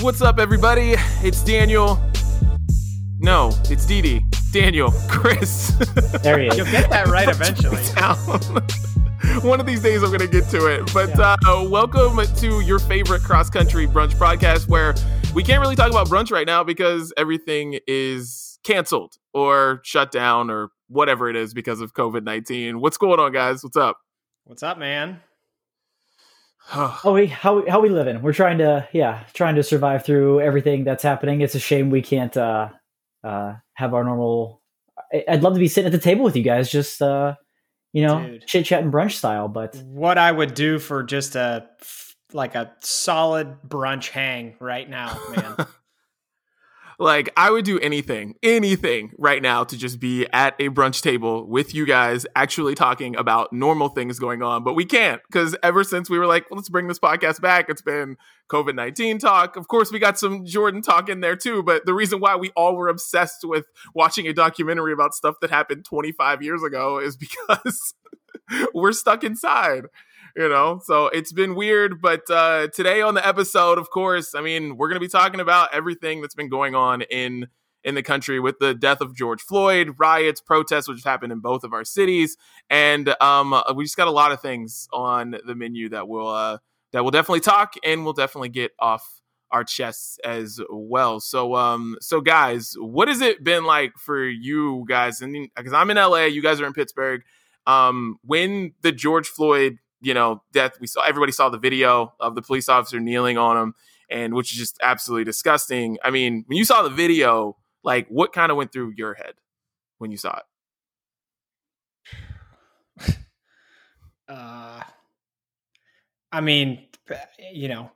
What's up, everybody? It's Daniel. No, it's Dee Dee. Daniel, Chris. There he is. You'll get that right eventually. One of these days, I'm going to get to it. But uh, welcome to your favorite cross country brunch podcast, where we can't really talk about brunch right now because everything is canceled or shut down or whatever it is because of COVID 19. What's going on, guys? What's up? What's up, man? How we how we, how we living? We're trying to yeah, trying to survive through everything that's happening. It's a shame we can't uh uh have our normal I'd love to be sitting at the table with you guys just uh you know, chit chat and brunch style, but What I would do for just a like a solid brunch hang right now, man. Like, I would do anything, anything right now to just be at a brunch table with you guys actually talking about normal things going on. But we can't because ever since we were like, let's bring this podcast back, it's been COVID 19 talk. Of course, we got some Jordan talk in there too. But the reason why we all were obsessed with watching a documentary about stuff that happened 25 years ago is because we're stuck inside you know? So it's been weird but uh today on the episode of course i mean we're gonna be talking about everything that's been going on in in the country with the death of george floyd riots protests which happened in both of our cities and um uh, we just got a lot of things on the menu that will uh that we'll definitely talk and we'll definitely get off our chests as well. So um so guys what has it been like for you guys? And because i'm in la you guys are in pittsburgh. Um when the george floyd you know, death. We saw everybody saw the video of the police officer kneeling on him, and which is just absolutely disgusting. I mean, when you saw the video, like what kind of went through your head when you saw it? Uh, I mean, you know,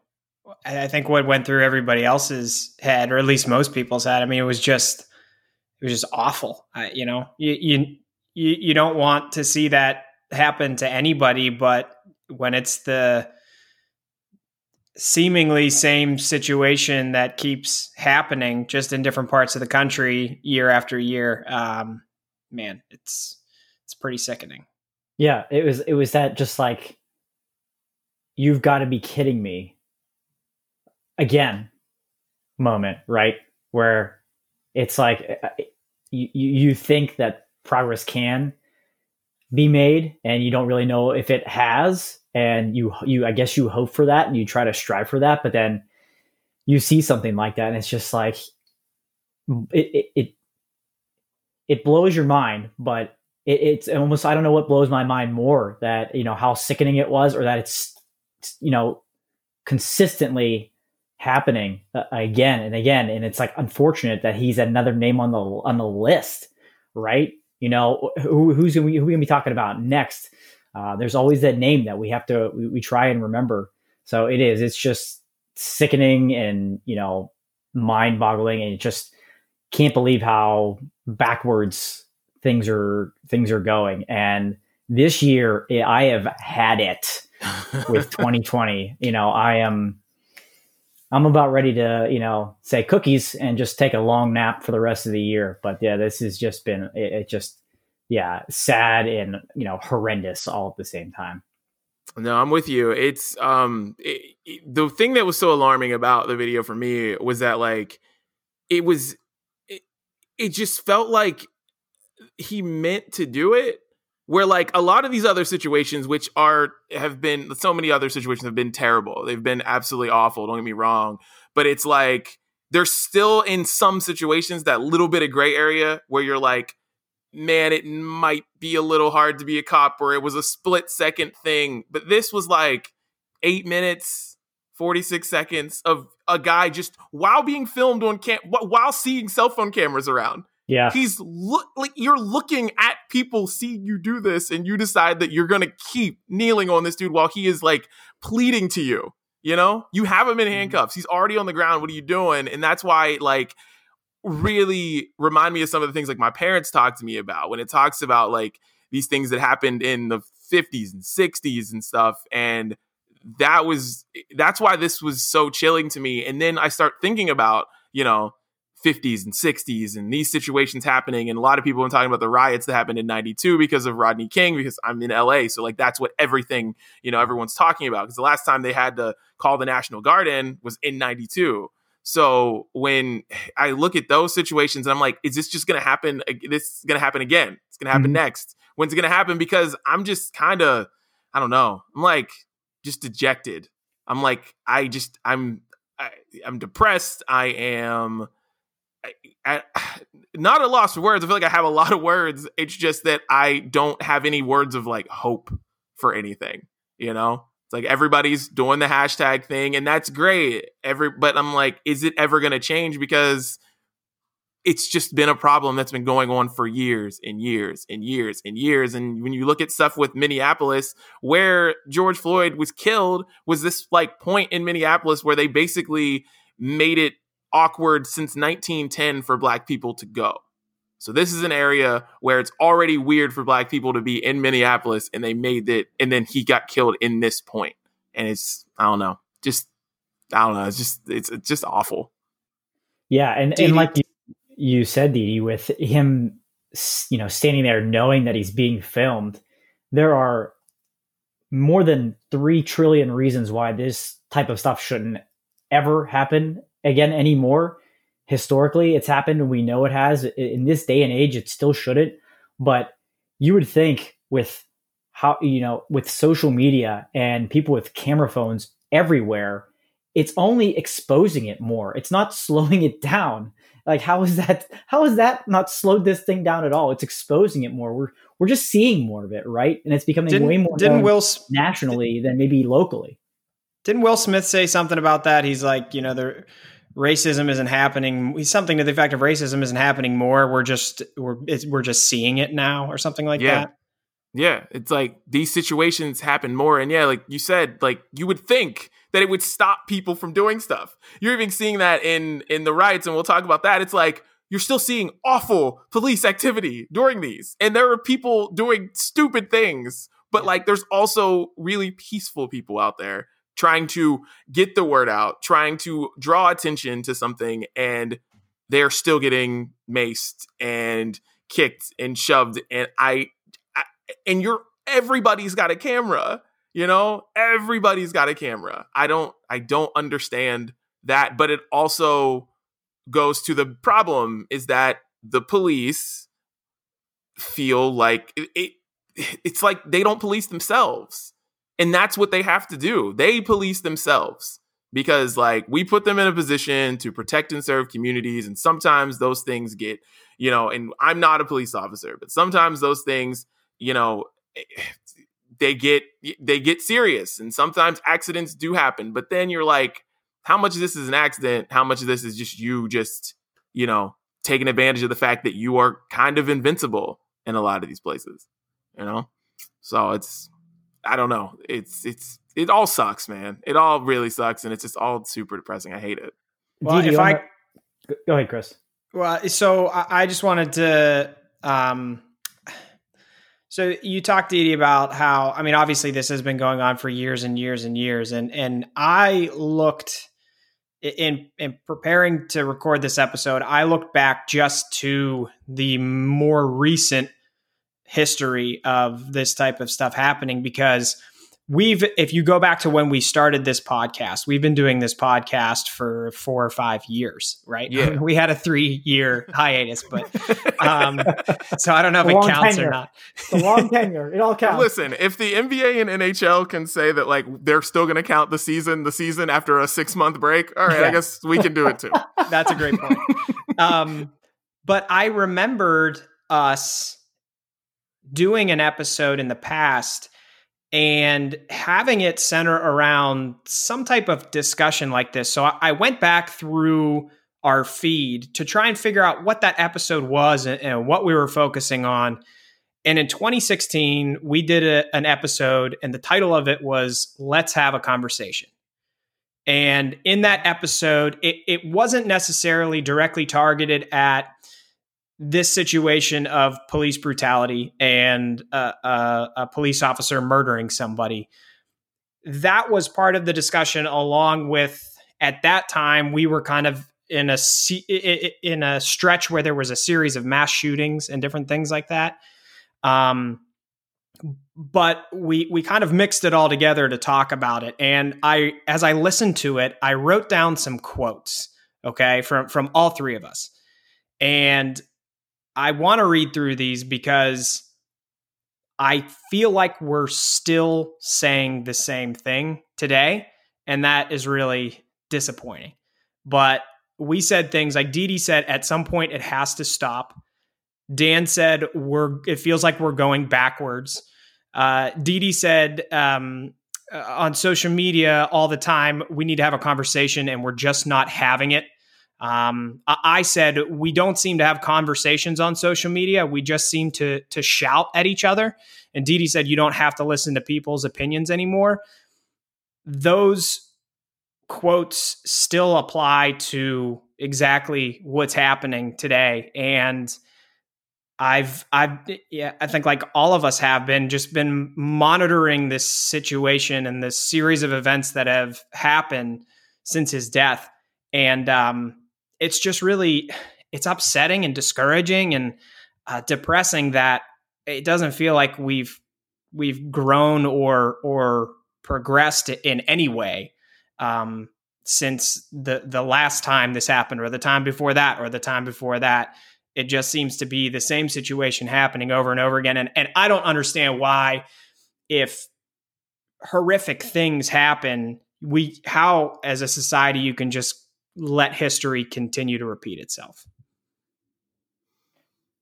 I think what went through everybody else's head, or at least most people's head. I mean, it was just, it was just awful. I, you know, you you you don't want to see that happen to anybody, but when it's the seemingly same situation that keeps happening, just in different parts of the country, year after year, um, man, it's it's pretty sickening. yeah, it was it was that just like you've got to be kidding me again moment, right? Where it's like uh, you you you think that progress can be made and you don't really know if it has and you you I guess you hope for that and you try to strive for that but then you see something like that and it's just like it it it, it blows your mind but it, it's almost I don't know what blows my mind more that you know how sickening it was or that it's you know consistently happening uh, again and again. And it's like unfortunate that he's another name on the on the list right you know who, who's who we gonna be talking about next? Uh, there's always that name that we have to we, we try and remember. So it is it's just sickening and you know mind boggling and just can't believe how backwards things are things are going. And this year i have had it with 2020 you know i am i'm about ready to you know say cookies and just take a long nap for the rest of the year but yeah this has just been it, it just yeah sad and you know horrendous all at the same time No, I'm with you. It's um it, it- the thing that was so alarming about the video for me was that like it was it, it just felt like he meant to do it where like a lot of these other situations which are have been so many other situations have been terrible. They've been absolutely awful, don't get me wrong, but it's like there's still in some situations that little bit of gray area where you're like man, it might be a little hard to be a cop or it was a split second thing. But this was like eight minutes, 46 seconds of a guy just while being filmed on cam while seeing cell phone cameras around. Yeah He's look like you're looking at people seeing you do this and you decide that you're going to keep kneeling on this dude while he is like pleading to you. You know, you have him in mm-hmm. handcuffs. He's already on the ground. What are you doing? And that's why, like, really remind me of some of the things like my parents talked to me about when it talks about like these things that happened in the 50s and 60s and stuff and that was that's why this was so chilling to me and then i start thinking about you know 50s and 60s and these situations happening and a lot of people have been talking about the riots that happened in 92 because of rodney king because i'm in la so like that's what everything you know everyone's talking about because the last time they had to call the national guard in was in 92 So when I look at those situations, and I'm like, is this just going to happen? This is going to happen again. It's going to happen mm-hmm. next. When's it going to happen? Because I'm just kind of, I don't know. I'm like just dejected. I'm like, I just, I'm, I, am depressed. I am I, not a loss of words. I feel like I have a lot of words. It's just that I don't have any words of like hope for anything. You know, it's like everybody's doing the hashtag thing, and that's great. Every, but I'm like, is it ever going to change? Because it's just been a problem that's been going on for years and years and years and years. And when you look at stuff with Minneapolis, where George Floyd was killed, was this like point in Minneapolis where they basically made it awkward since 1910 for black people to go. So this is an area where it's already weird for black people to be in Minneapolis and they made it and then he got killed in this point. And it's I don't know. Just I don't know. It's just it's, it's just awful. Yeah, and, and like you, you said, Didi, with him, you know, standing there knowing that he's being filmed, there are more than three trillion reasons why this type of stuff shouldn't ever happen again anymore. Historically, it's happened and we know it has. In this day and age, it still shouldn't. But you would think with how, you know, with social media and people with camera phones everywhere, it's only exposing it more. It's not slowing it down. Like how is that how is that not slowed this thing down at all? It's exposing it more. We're we're just seeing more of it, right? And it's becoming didn't, way more didn't Will, nationally than maybe locally. Didn't Will Smith say something about that? He's like, you know, the racism isn't happening. Something to the effect of racism isn't happening more. We're just we're we're just seeing it now, or something like yeah. that. Yeah, it's like these situations happen more, and yeah, like you said, like you would think that it would stop people from doing stuff. You're even seeing that in in the riots, and we'll talk about that. It's like you're still seeing awful police activity during these, and there are people doing stupid things. But like, there's also really peaceful people out there trying to get the word out, trying to draw attention to something, and they're still getting maced and kicked and shoved. And I, I and you're everybody's got a camera you know, everybody's got a camera. I don't I don't understand that, but it also goes to the problem is that the police feel like it, it it's like they don't police themselves. And that's what they have to do. They police themselves because like we put them in a position to protect and serve communities and sometimes those things get, you know, and I'm not a police officer, but sometimes those things, you know, eh, they get they get serious and sometimes accidents do happen. But then you're like how much of this is an accident? How much of this is just you just you know taking advantage of the fact that you are kind of invincible in a lot of these places you know? So it's i don't know. It's it's it all sucks man. It all really sucks and it's just all super depressing. I hate it. Well if i go ahead chris. Well so i just wanted to um so you talked, Didi, about how I mean, obviously this has been going on for years and years and years, and and I looked in in preparing to record this episode, I looked back just to the more recent history of this type of stuff happening because we've if you go back to when we started this podcast we've been doing this podcast for four or five years right? Yeah. We had a three year hiatus but um so i don't know if it counts tenure. or not a long tenure. It all counts. Listen if the nba and nhl can say that like they're still going to count the season the season after a six month break all right yeah. i guess we can do it too. That's a great point. Um but i remembered us doing an episode in the past and having it center around some type of discussion like this. So I went back through our feed to try and figure out what that episode was and, what we were focusing on. And in 2016, we did a, an episode, and the title of it was Let's Have a Conversation. And in that episode, it, it wasn't necessarily directly targeted at this situation of police brutality and a, a, a, police officer murdering somebody. That was part of the discussion, along with at that time we were kind of in a in a stretch where there was a series of mass shootings and different things like that. Um, but we we kind of mixed it all together to talk about it. And I, as I listened to it, I wrote down some quotes okay, from from all three of us. And I want to read through these because I feel like we're still saying the same thing today, and that is really disappointing. But we said things like Dee said at some point it has to stop. Dan said we're it feels like we're going backwards. Uh, Dee said um, uh, on social media all the time we need to have a conversation and we're just not having it. Um, I said we don't seem to have conversations on social media. We just seem to to shout at each other. And Dee said you don't have to listen to people's opinions anymore. Those quotes still apply to exactly what's happening today and I've I've yeah, I think like all of us have been just been monitoring this situation and this series of events that have happened since his death. And um, it's just really it's upsetting and discouraging and uh, depressing that it doesn't feel like we've we've grown or or progressed in any way um, since the the last time this happened or the time before that or the time before that it just seems to be the same situation happening over and over again. And, and I don't understand why, if horrific things happen, we how as a society you can just let history continue to repeat itself.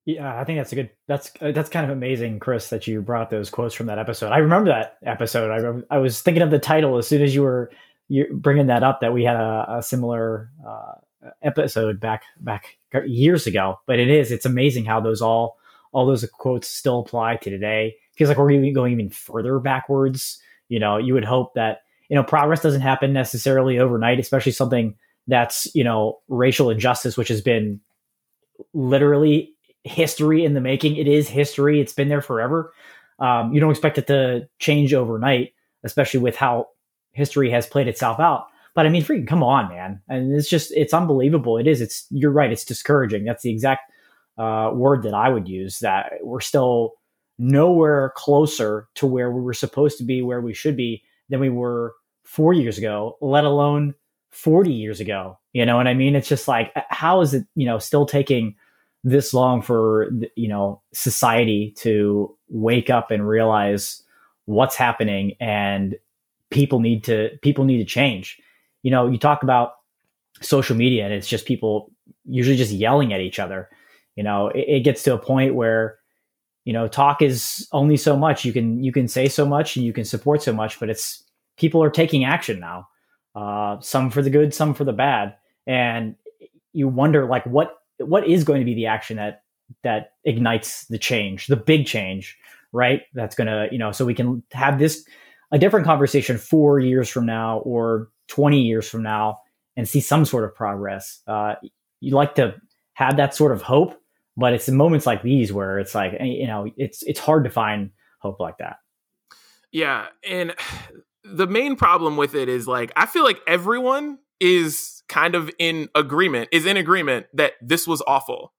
Yeah, I think that's a good. That's uh, that's kind of amazing, Chris, that you brought those quotes from that episode. I remember that episode. I I was thinking of the title as soon as you were you bringing that up. That we had a, a similar uh, episode back back years ago. But it is it's amazing how those all all those quotes still apply to today. Feels like we're even going even further backwards. You know, you would hope that you know progress doesn't happen necessarily overnight, especially something that's you know racial injustice, which has been literally history in the making. It is history. It's been there forever. Um, you don't expect it to change overnight, especially with how history has played itself out. But I mean, freaking come on, man. And it's just, it's unbelievable. It is. It's, you're right. It's discouraging. That's the exact uh, word that I would use that we're still nowhere closer to where we were supposed to be, where we should be than we were four years ago, let alone 40 years ago. You know what I mean? It's just like, uh, how is it, you know, still taking this long for, you know, society to wake up and realize what's happening and people need to, people need to change you know, you talk about social media and it's just people usually just yelling at each other. You know, it, it gets to a point where, you know, talk is only so much. You can you can say so much and you can support so much, but it's people are taking action now. Uh, some for the good, some for the bad, and you wonder like what what is going to be the action that that ignites the change, the big change, right? That's gonna you know, so we can have this a different conversation four years from now or 20 years from now and see some sort of progress. Uh, you like to have that sort of hope, but it's in moments like these where it's like, you know, it's, it's hard to find hope like that. Yeah. And the main problem with it is like, I feel like everyone is kind of in agreement, is in agreement that this was awful,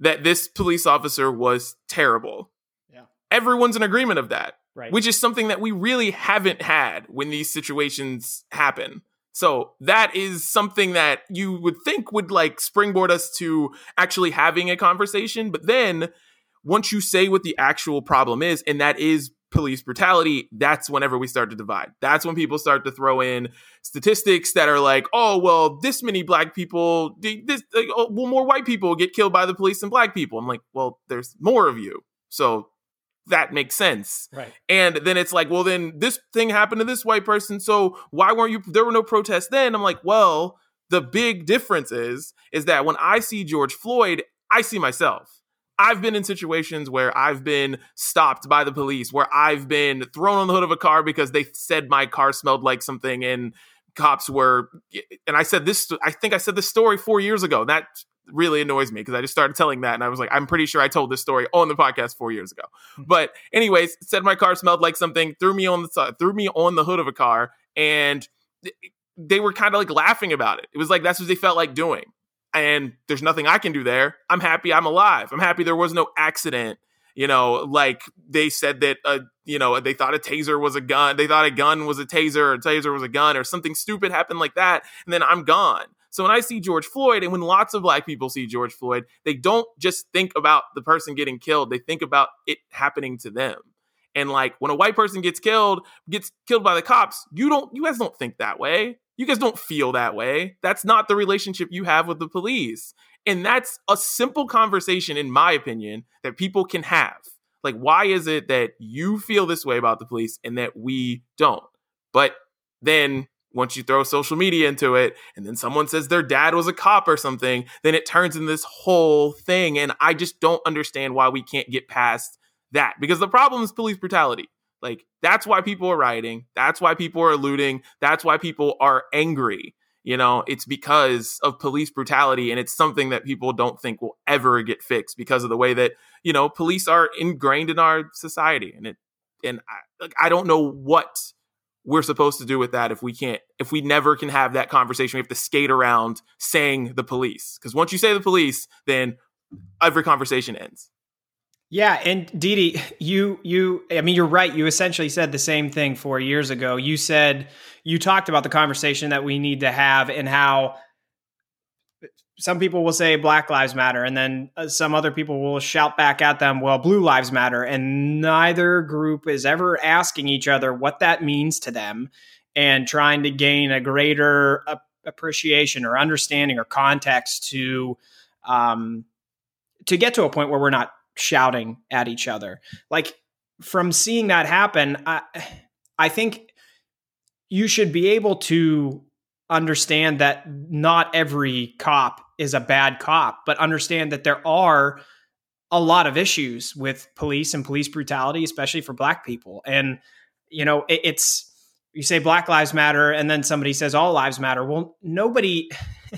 that this police officer was terrible. Yeah. Everyone's in agreement of that. Right. Which is something that we really haven't had when these situations happen. So that is something that you would think would like springboard us to actually having a conversation. But then once you say what the actual problem is, and that is police brutality, that's whenever we start to divide. That's when people start to throw in statistics that are like, oh, well, this many black people, this, like, oh, well, more white people get killed by the police than black people. I'm like, well, there's more of you. So that makes sense. Right. And then it's like, well, then this thing happened to this white person. So why weren't you, there were no protests then? I'm like, well, the big difference is, is that when I see George Floyd, I see myself. I've been in situations where I've been stopped by the police, where I've been thrown on the hood of a car because they said my car smelled like something and cops were and I said this I think I said this story 4 years ago. That really annoys me because I just started telling that and I was like, I'm pretty sure I told this story on the podcast four years ago. Hmm. But anyways, said my car smelled like something, threw me on the threw me on the hood of a car, and they were kind of like laughing about it. It was like that's what they felt like doing. And there's nothing I can do there. I'm happy I'm alive. I'm happy there was no accident. You know, like they said that, uh, you know, they thought a taser was a gun. They thought a gun was a taser, or a taser was a gun, or something stupid happened like that. And then I'm gone. So when I see George Floyd, and when lots of black people see George Floyd, they don't just think about the person getting killed, they think about it happening to them. And like when a white person gets killed, gets killed by the cops, you don't, you guys don't think that way. You guys don't feel that way. That's not the relationship you have with the police. And that's a simple conversation, in my opinion, that people can have. Like, why is it that you feel this way about the police and that we don't? But then once you throw social media into it and then someone says their dad was a cop or something, then it turns into this whole thing. And I just don't understand why we can't get past that because the problem is police brutality. Like, that's why people are rioting. That's why people are looting. That's why people are angry. You know, it's because of police brutality, and it's something that people don't think will ever get fixed because of the way that you know police are ingrained in our society. And it, and I, like, I don't know what we're supposed to do with that if we can't if we never can have that conversation we have to skate around saying the police because once you say the police then every conversation ends yeah, and Didi, you you I mean you're right. You essentially said the same thing 4 years ago. You said you talked about the conversation that we need to have and how some people will say black lives matter and then uh, some other people will shout back at them well blue lives matter and neither group is ever asking each other what that means to them and trying to gain a greater appreciation or understanding or context to um, to get to a point where we're not shouting at each other. Like from seeing that happen, I I think you should be able to understand that not every cop is a bad cop, but understand that there are a lot of issues with police and police brutality, especially for black people. And you know, it, it's you say Black Lives Matter, and then somebody says all lives matter. Well, nobody.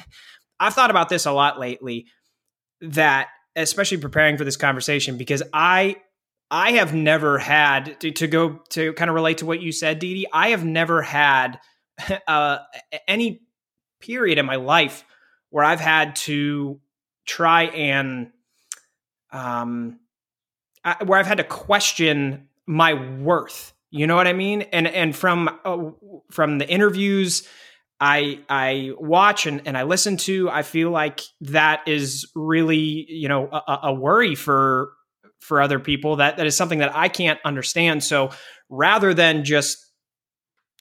I've thought about this a lot lately. That especially preparing for this conversation because I I have never had to, to go to kind of relate to what you said, Didi. I have never had uh, any period in my life where I've had to try and um, I, where I've had to question my worth. You know what I mean? And and from uh, from the interviews I I watch and, and I listen to, I feel like that is really you know a, a worry for for other people. That that is something that I can't understand. So rather than just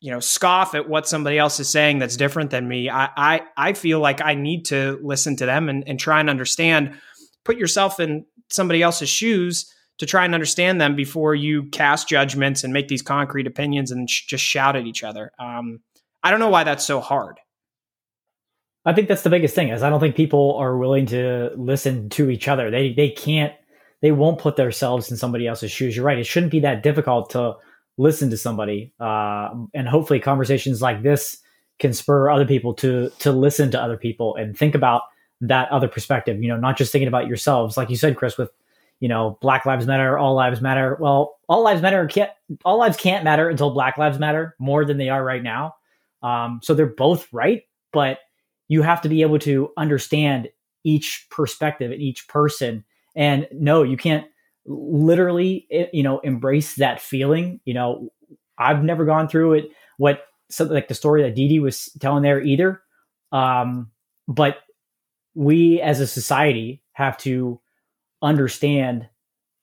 you know scoff at what somebody else is saying that's different than me, I I, I feel like I need to listen to them and, and try and understand. Put yourself in somebody else's shoes to try and understand them before you cast judgments and make these concrete opinions and sh- just shout at each other. Um, I don't know why that's so hard. I think that's the biggest thing is I don't think people are willing to listen to each other. They they can't they won't put themselves in somebody else's shoes. You're right. It shouldn't be that difficult to listen to somebody. Uh, and hopefully conversations like this can spur other people to to listen to other people and think about that other perspective, you know, not just thinking about yourselves. Like you said, Chris, with you know, Black Lives Matter, all lives matter. Well, all lives matter can't all lives can't matter until Black Lives Matter more than they are right now. Um, so they're both right, but you have to be able to understand each perspective and each person. And no, you can't literally, eh, you know, embrace that feeling. You know, I've never gone through it. What something like the story that Didi was telling there either. Um, but we as a society have to understand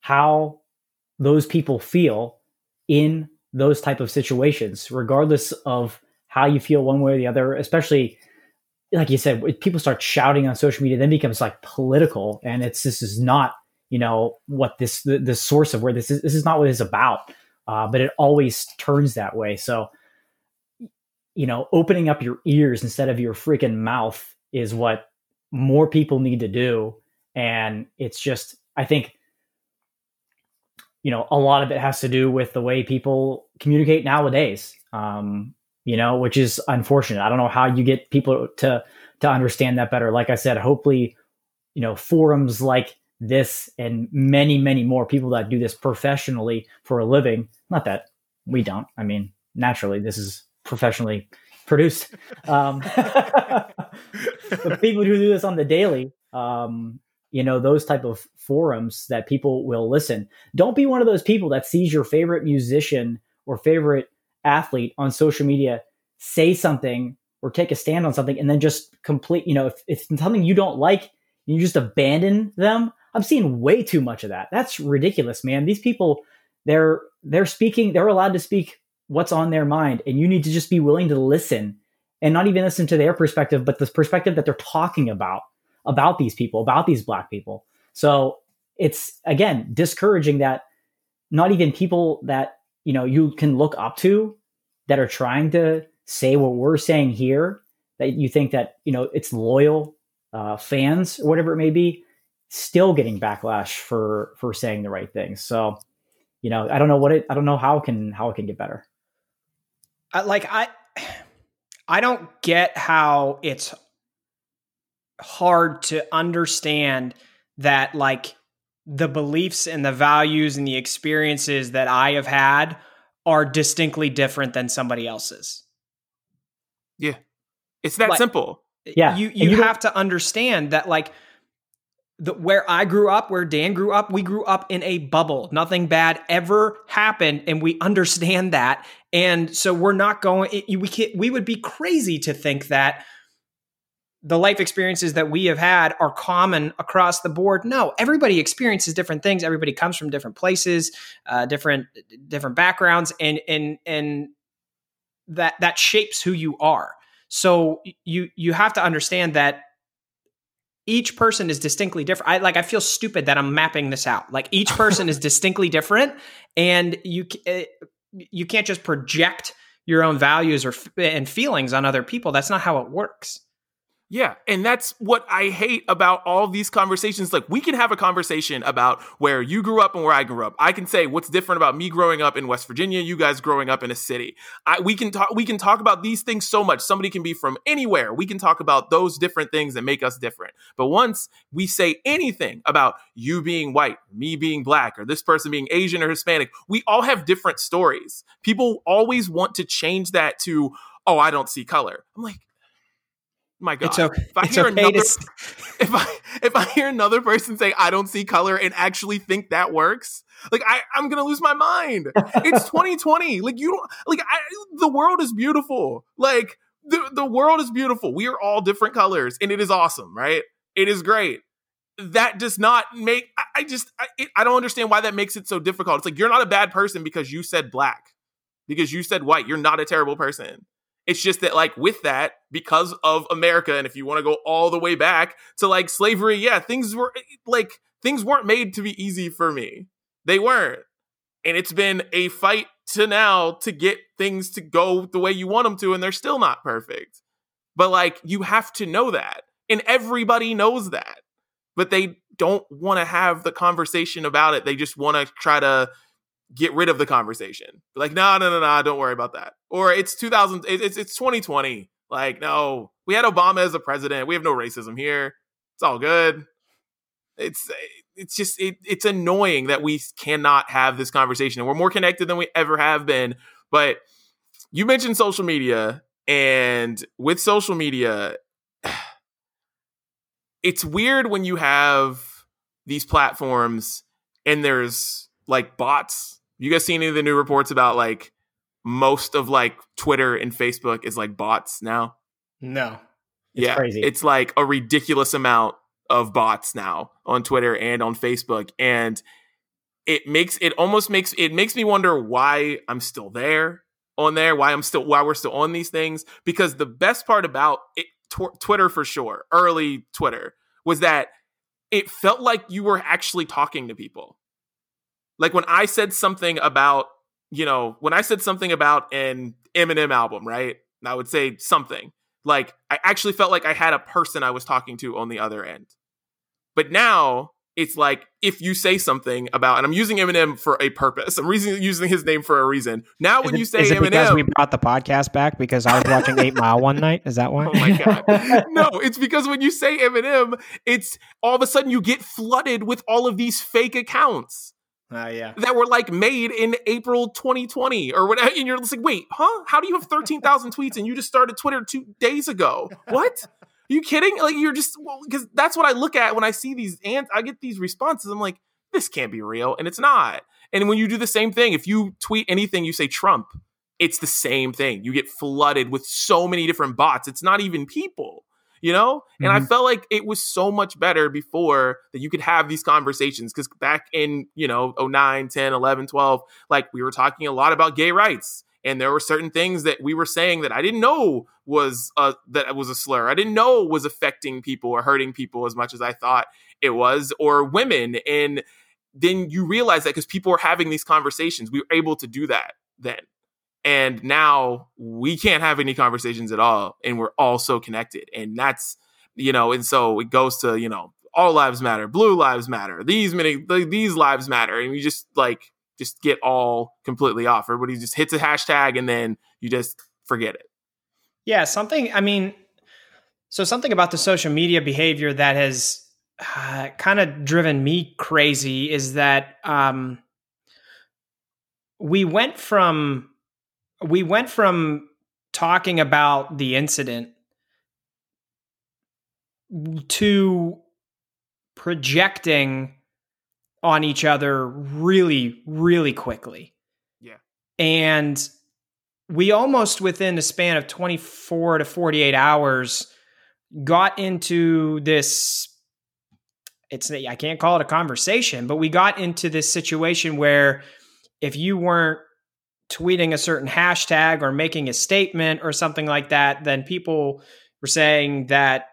how those people feel in those type of situations, regardless of how you feel one way or the other, especially like you said, people start shouting on social media, then becomes like political, and it's this is not you know what this the, the source of where this is. This is not what it's about, uh, but it always turns that way. So you know, opening up your ears instead of your freaking mouth is what more people need to do, and it's just I think you know a lot of it has to do with the way people communicate nowadays. Um, you know, which is unfortunate. I don't know how you get people to to understand that better. Like I said, hopefully, you know, forums like this and many, many more people that do this professionally for a living. Not that we don't. I mean, naturally, this is professionally produced. Um, but people who do this on the daily, um, you know, those type of forums that people will listen. Don't be one of those people that sees your favorite musician or favorite athlete on social media say something or take a stand on something and then just complete, you know, if it's something you don't like, you just abandon them. I'm seeing way too much of that. That's ridiculous, man. These people, they're they're speaking, they're allowed to speak what's on their mind, and you need to just be willing to listen and not even listen to their perspective, but the perspective that they're talking about about these people, about these black people. So it's again discouraging that not even people that you know you can look up to that are trying to say what we're saying here that you think that you know it's loyal uh, fans or whatever it may be still getting backlash for for saying the right things so you know i don't know what it i don't know how it can how it can get better. Like i i don't get how it's hard to understand that like the beliefs and the values and the experiences that i have had are distinctly different than somebody else's Yeah. It's that Like- simple. Yeah, you you, you have to understand that like the, where I grew up, where Dan grew up, we grew up in a bubble. Nothing bad ever happened, and we understand that. And so we're not going. We can, we would be crazy to think that the life experiences that we have had are common across the board. No, everybody experiences different things. Everybody comes from different places, uh, different different backgrounds, and and and that that shapes who you are. So you you have to understand that each person is distinctly different. I like I feel stupid that I'm mapping this out. Like each person is distinctly different, and you eh, you can't just project your own values or and feelings on other people. That's not how it works. Yeah, and that's what I hate about all these conversations. Like, we can have a conversation about where you grew up and where I grew up. I can say what's different about me growing up in West Virginia, you guys growing up in a city. I, we can talk. We can talk about these things so much. Somebody can be from anywhere. We can talk about those different things that make us different. But once we say anything about you being white, me being black, or this person being Asian or Hispanic, we all have different stories. People always want to change that to, oh, I don't see color. I'm like. My God! It's, o- if I it's hear okay another, to if I if I hear another person say I don't see color and actually think that works, like I I'm gonna lose my mind. It's 2020. Like you don't like I, the world is beautiful. Like the the world is beautiful. We are all different colors, and it is awesome, right? It is great. That does not make I, I just I, it, I don't understand why that makes it so difficult. It's like you're not a bad person because you said black, because you said white. You're not a terrible person. It's just that, like, with that, because of America, and if you want to go all the way back to like slavery, yeah, things were eh, eh, like things weren't made to be easy for me. They weren't. And it's been a fight to now to get things to go the way you want them to, and they're still not perfect. But like, you have to know that. And everybody knows that. But they don't want to have the conversation about it. They just want to try to get rid of the conversation. Like, no, no, no, no, don't worry about that. Or it's 2000, it's it's 2020. Like, no, we had Obama as a president. We have no racism here. It's all good. It's eh, it's just it, it's annoying that we cannot have this conversation. And we're more connected than we ever have been. But you mentioned social media, and with social media, it's weird when you have these platforms and there's like bots. You guys see any of the new reports about like most of like Twitter and Facebook is like bots now? no. It's yeah, crazy. It's like a ridiculous amount of bots now on Twitter and on Facebook, and it makes it almost makes it makes me wonder why I'm still there on there, why I'm still why we're still on these things. Because the best part about it, tw- Twitter for sure, early Twitter, was that it felt like you were actually talking to people. Like when I said something about, you know, when I said something about an Eminem album, right? And I would say something like I actually felt like I had a person I was talking to on the other end. But now it's like if you say something about, and I'm using Eminem for a purpose. I'm reason, using his name for a reason. Now, Is when it- you say is it because Eminem, we brought the podcast back because I was watching Eight Mile one night? Is that why? Oh my god. no, it's because when you say Eminem, it's all of a sudden you get flooded with all of these fake accounts Oh yeah. that were like made in April 2020 or whatever. And you're just like, wait, huh? How do you have 13,000 tweets and you just started Twitter two days ago? What? Are you kidding? Like you're just because that's what I look at when I see these and I get these responses. I'm like, this can't be real, and it's not. And when you do the same thing, if you tweet anything, you say Trump, it's the same thing. You get flooded with so many different bots. It's not even people you know? And mm-hmm. I felt like it was so much better before that you could have these conversations because back in, you know, 09, 10, 11, 12, like we were talking a lot about gay rights. And there were certain things that we were saying that I didn't know was a, that was a slur. I didn't know was affecting people or hurting people as much as I thought it was, or women. And then you realize that because people were having these conversations, we were able to do that then. And now we can't have any conversations at all. And we're all so connected. And that's, you know, and so it goes to, you know, all lives matter, blue lives matter, these many, these lives matter. And we just like, just get all completely off. Everybody just hits a hashtag and then you just forget it. Yeah. Something, I mean, so something about the social media behavior that has uh, kind of driven me crazy is that um, we went from we went from talking about the incident to projecting on each other really, really quickly. Yeah. And we almost within the span of 24 to 48 hours got into this it's I can't call it a conversation, but we got into this situation where if you weren't tweeting a certain hashtag or making a statement or something like that, then people were saying that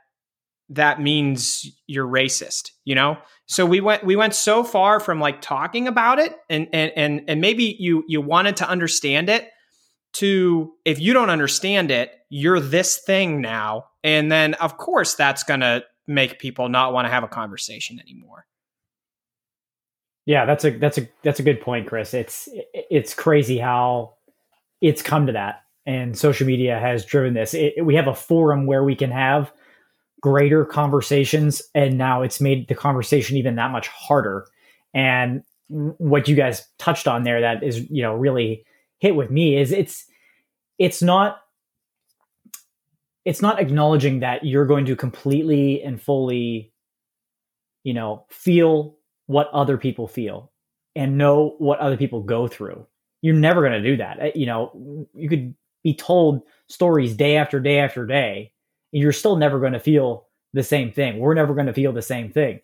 that means you're racist, you know? So we went we went so far from like talking about it and and and and maybe you you wanted to understand it to if you don't understand it, you're this thing now. And then of course that's going to make people not want to have a conversation anymore. Yeah, that's a that's a that's a good point, Chris. It's it's crazy how it's come to that, and social media has driven this. It, we have a forum where we can have greater conversations, and now it's made the conversation even that much harder. And what you guys touched on there that is you know really hit with me is it's it's not it's not acknowledging that you're going to completely and fully you know feel what other people feel and know what other people go through. You're never going to do that. Uh, you know, you could be told stories day after day after day, and you're still never going to feel the same thing. We're never going to feel the same thing.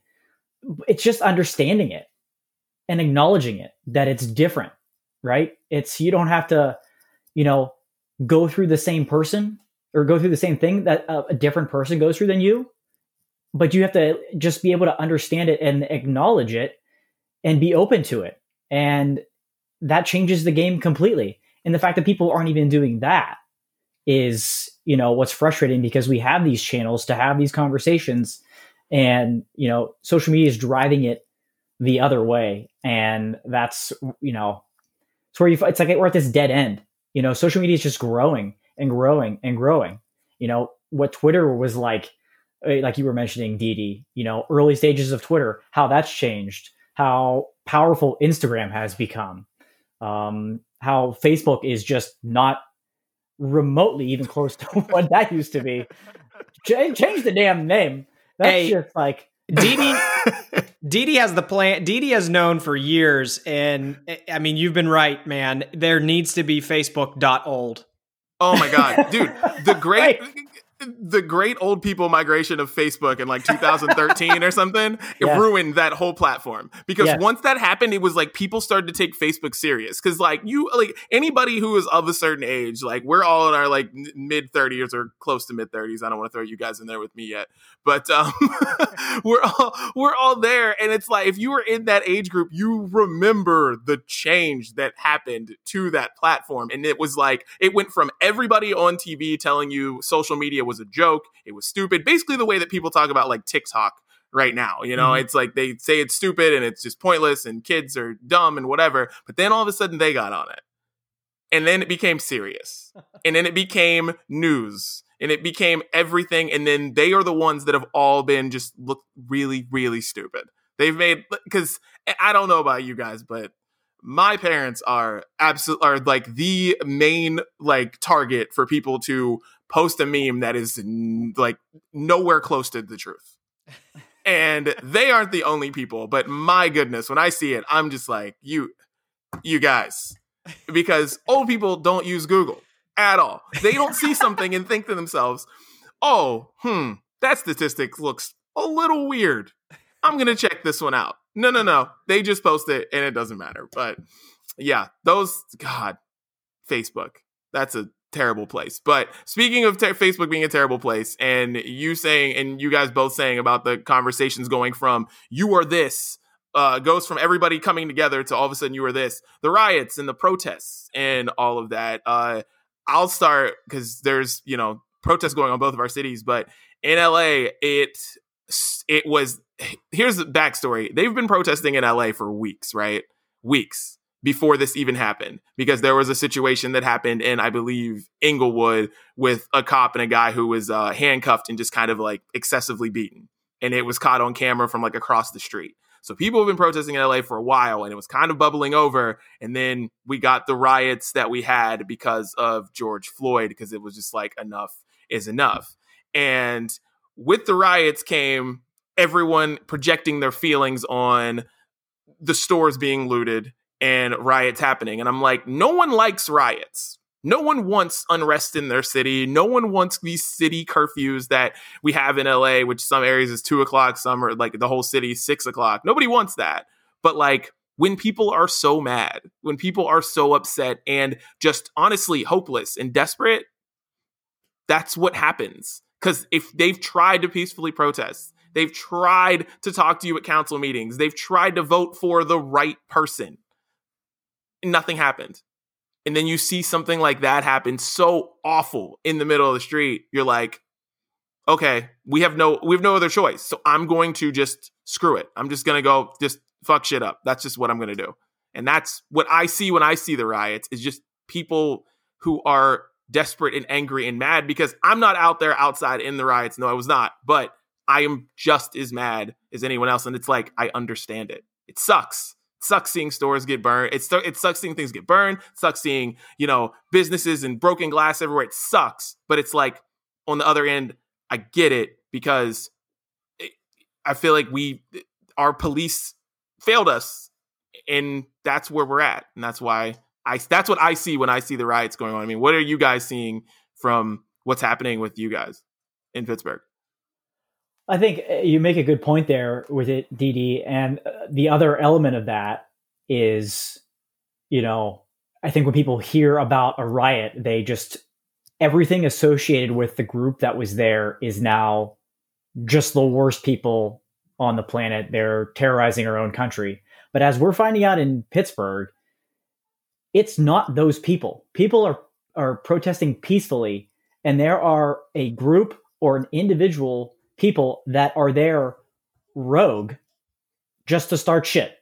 It's just understanding it and acknowledging it that it's different, right? It's you don't have to, you know, go through the same person or go through the same thing that a different person goes through than you but you have to just be able to understand it and acknowledge it and be open to it. And that changes the game completely. And the fact that people aren't even doing that is, you know, what's frustrating because we have these channels to have these conversations and, you know, social media is driving it the other way. And that's, you know, it's where you, it's like we're at this dead end. You know, social media is just growing and growing and growing. You know, what Twitter was like like you were mentioning, Didi, you know, early stages of Twitter, how that's changed, how powerful Instagram has become, um, how Facebook is just not remotely even close to what that used to be. Ch- change the damn name. That's hey, just like Didi. Didi has the plan. Didi has known for years, and I mean, you've been right, man. There needs to be Facebook dot old. Oh my god, dude! The great the great old people migration of Facebook in like 2013 or something, it yeah. ruined that whole platform. Because yeah. once that happened, it was like people started to take Facebook serious. Cause like you, like anybody who is of a certain age, like we're all in our like mid 30s or close to mid 30s. I don't want to throw you guys in there with me yet, but um, we're all we're all there. And it's like if you were in that age group, you remember the change that happened to that platform. And it was like it went from everybody on TV telling you social media was a joke, it was stupid. Basically, the way that people talk about like TikTok right now. You know, mm-hmm. it's like they say it's stupid and it's just pointless and kids are dumb and whatever. But then all of a sudden they got on it. And then it became serious. and then it became news. And it became everything. And then they are the ones that have all been just look really, really stupid. They've made because I don't know about you guys, but my parents are absolute are like the main like target for people to post a meme that is like nowhere close to the truth. and they aren't the only people, but my goodness, when I see it, I'm just like, you you guys, because old people don't use Google at all. They don't see something and think to themselves, "Oh, hmm, that statistic looks a little weird. I'm going to check this one out." No, no, no. They just post it and it doesn't matter. But yeah, those god Facebook. That's a terrible place. But speaking of Facebook being a terrible place, and you saying, and you guys both saying about the conversations going from you are this, uh, goes from everybody coming together to all of a sudden you are this, the riots and the protests and all of that. Uh, I'll start because there's, you know, protests going on both of our cities, but in LA, it, it was, here's the backstory. They've been protesting in LA for weeks, right? Weeks before this even happened because there was a situation that happened in I believe Inglewood with a cop and a guy who was uh, handcuffed and just kind of like excessively beaten and it was caught on camera from like across the street. So people have been protesting in LA for a while and it was kind of bubbling over and then we got the riots that we had because of George Floyd because it was just like enough is enough. And with the riots came everyone projecting their feelings on the stores being looted and riots happening. And I'm like, no one likes riots. No one wants unrest in their city. No one wants these city curfews that we have in LA, which some areas is two o'clock, some are like the whole city six o'clock. Nobody wants that. But like when people are so mad, when people are so upset and just honestly hopeless and desperate, that's what happens. Because if they've tried to peacefully protest, they've tried to talk to you at council meetings, they've tried to vote for the right person nothing happened. And then you see something like that happen so awful in the middle of the street. You're like, okay, we have no we have no other choice. So I'm going to just screw it. I'm just gonna go just fuck shit up. That's just what I'm gonna do. And that's what I see when I see the riots is just people who are desperate and angry and mad because I'm not out there outside in the riots. No, I was not. But I am just as mad as anyone else. And it's like, I understand it. It sucks sucks seeing stores get burned. It's it sucks seeing things get burned. It sucks seeing you know businesses and broken glass everywhere. It sucks, but it's like on the other end, I get it because it, I feel like we our police failed us, and that's where we're at, and that's why I that's what I see when I see the riots going on. I mean, what are you guys seeing from what's happening with you guys in Pittsburgh? I think uh, you make a good point there with it, DD. And uh, the other element of that is, you know, I think when people hear about a riot, they just everything associated with the group that was there is now just the worst people on the planet. They're terrorizing our own country. But as we're finding out in Pittsburgh, it's not those people. People are are protesting peacefully, and there are a group or an individual people that are there rogue just to start shit.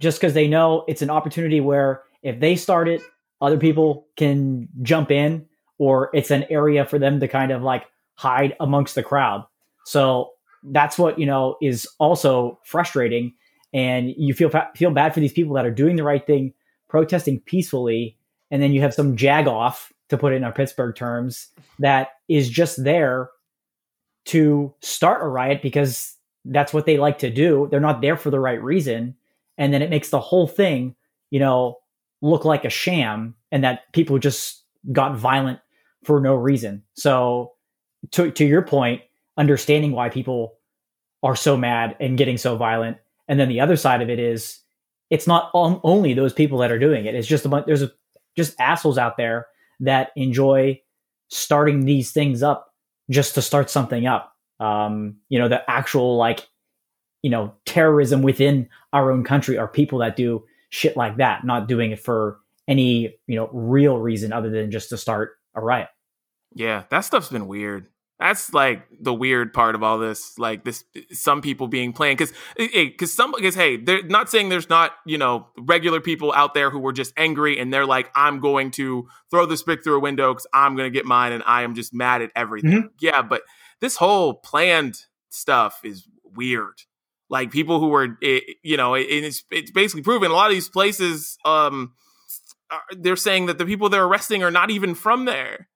Just because they know it's an opportunity where if they start it, other people can jump in, or it's an area for them to kind of like hide amongst the crowd. So that's what you know is also frustrating, and you feel feel bad for these people that are doing the right thing, protesting peacefully, and then you have some jag off to put it in our Pittsburgh terms that is just there to start a riot because that's what they like to do. They're not there for the right reason. And then it makes the whole thing, you know, look like a sham and that people just got violent for no reason. So to to your point, understanding why people are so mad and getting so violent. And then the other side of it is it's not only those people that are doing it. It's just a bunch there's a, just assholes out there that enjoy starting these things up just to start something up. Um, you know, the actual like, you know, terrorism within our own country are people that do shit like that, not doing it for any, you know, real reason other than just to start a riot. Yeah, that stuff's been weird that's like the weird part of all this like this some people being planned because because some because hey they're not saying there's not you know regular people out there who were just angry and they're like i'm going to throw this brick through a window because i'm going to get mine and i am just mad at everything. Mm-hmm. yeah but this whole planned stuff is weird. Like people who were it, you know it's, it's basically proven a lot of these places um they're saying that the people they're arresting are not even from there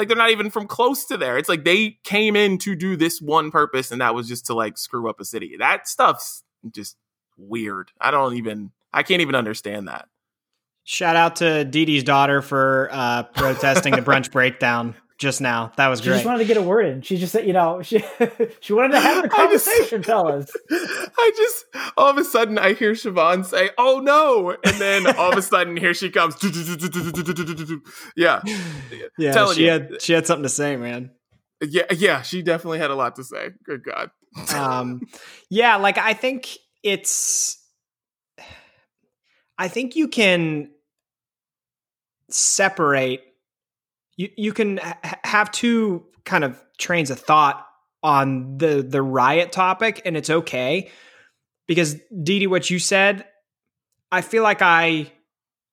like they're not even from close to there. It's like they came in to do this one purpose, and that was just to like screw up a city. That stuff's just weird. I don't even. I can't even understand that. Shout out to Dee Dee's daughter for uh, protesting the brunch breakdown just now. That was She great. She just wanted to get a word in. She just said, you know, she she wanted to have a I just- conversation, fellas. I just all of a sudden I hear Siobhan say, "Oh no!" and then all of a sudden here she comes. Yeah, yeah, telling she you. had she had something to say, man. yeah, yeah. She definitely had a lot to say. Good God. um yeah like i think it's i think you can separate you you can ha- have two kind of trains of thought on the the riot topic and it's okay because Didi what you said I feel like I